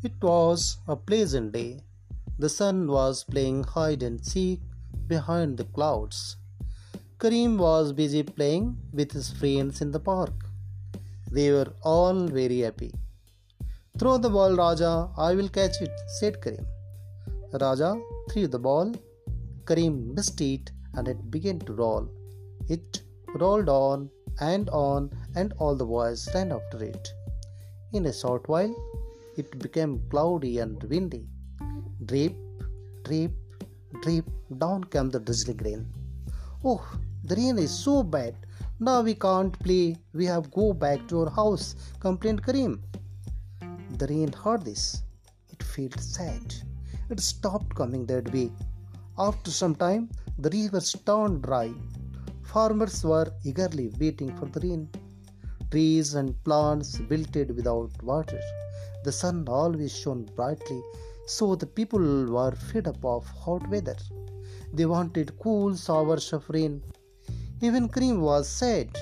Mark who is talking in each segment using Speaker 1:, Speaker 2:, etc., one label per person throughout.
Speaker 1: It was a pleasant day. The sun was playing hide and seek behind the clouds. Karim was busy playing with his friends in the park. They were all very happy. Throw the ball, Raja, I will catch it, said Karim. Raja threw the ball. Karim missed it and it began to roll. It rolled on and on, and all the boys ran after it. In a short while, it became cloudy and windy. Drip, drip, drip, down came the drizzling rain. Oh, the rain is so bad. Now we can't play. We have go back to our house, complained Karim. The rain heard this. It felt sad. It stopped coming that way. After some time, the rivers turned dry. Farmers were eagerly waiting for the rain. Trees and plants wilted without water. The sun always shone brightly, so the people were fed up of hot weather. They wanted cool showers of rain. Even Karim was sad.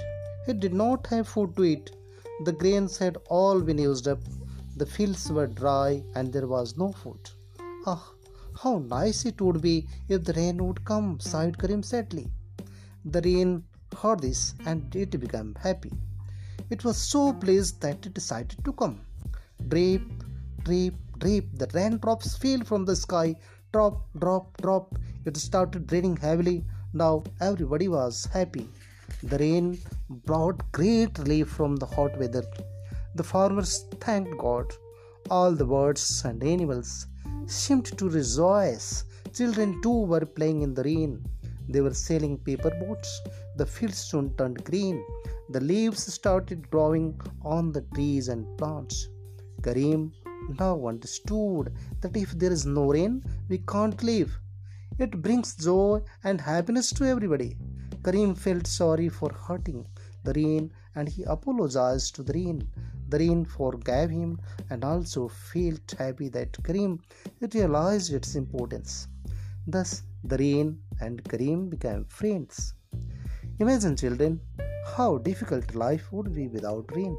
Speaker 1: He did not have food to eat. The grains had all been used up. The fields were dry and there was no food. Ah, how nice it would be if the rain would come, sighed Karim sadly. The rain heard this and it became happy. It was so pleased that it decided to come. Drip, drip, drip. The raindrops fell from the sky. Drop, drop, drop. It started raining heavily. Now everybody was happy. The rain brought great relief from the hot weather. The farmers thanked God. All the birds and animals seemed to rejoice. Children too were playing in the rain. They were sailing paper boats. The fields soon turned green. The leaves started growing on the trees and plants. Karim now understood that if there is no rain, we can't live. It brings joy and happiness to everybody. Karim felt sorry for hurting the rain and he apologized to the rain. The rain forgave him and also felt happy that Karim realized its importance. Thus, the rain and Karim became friends. Imagine, children, how difficult life would be without rain.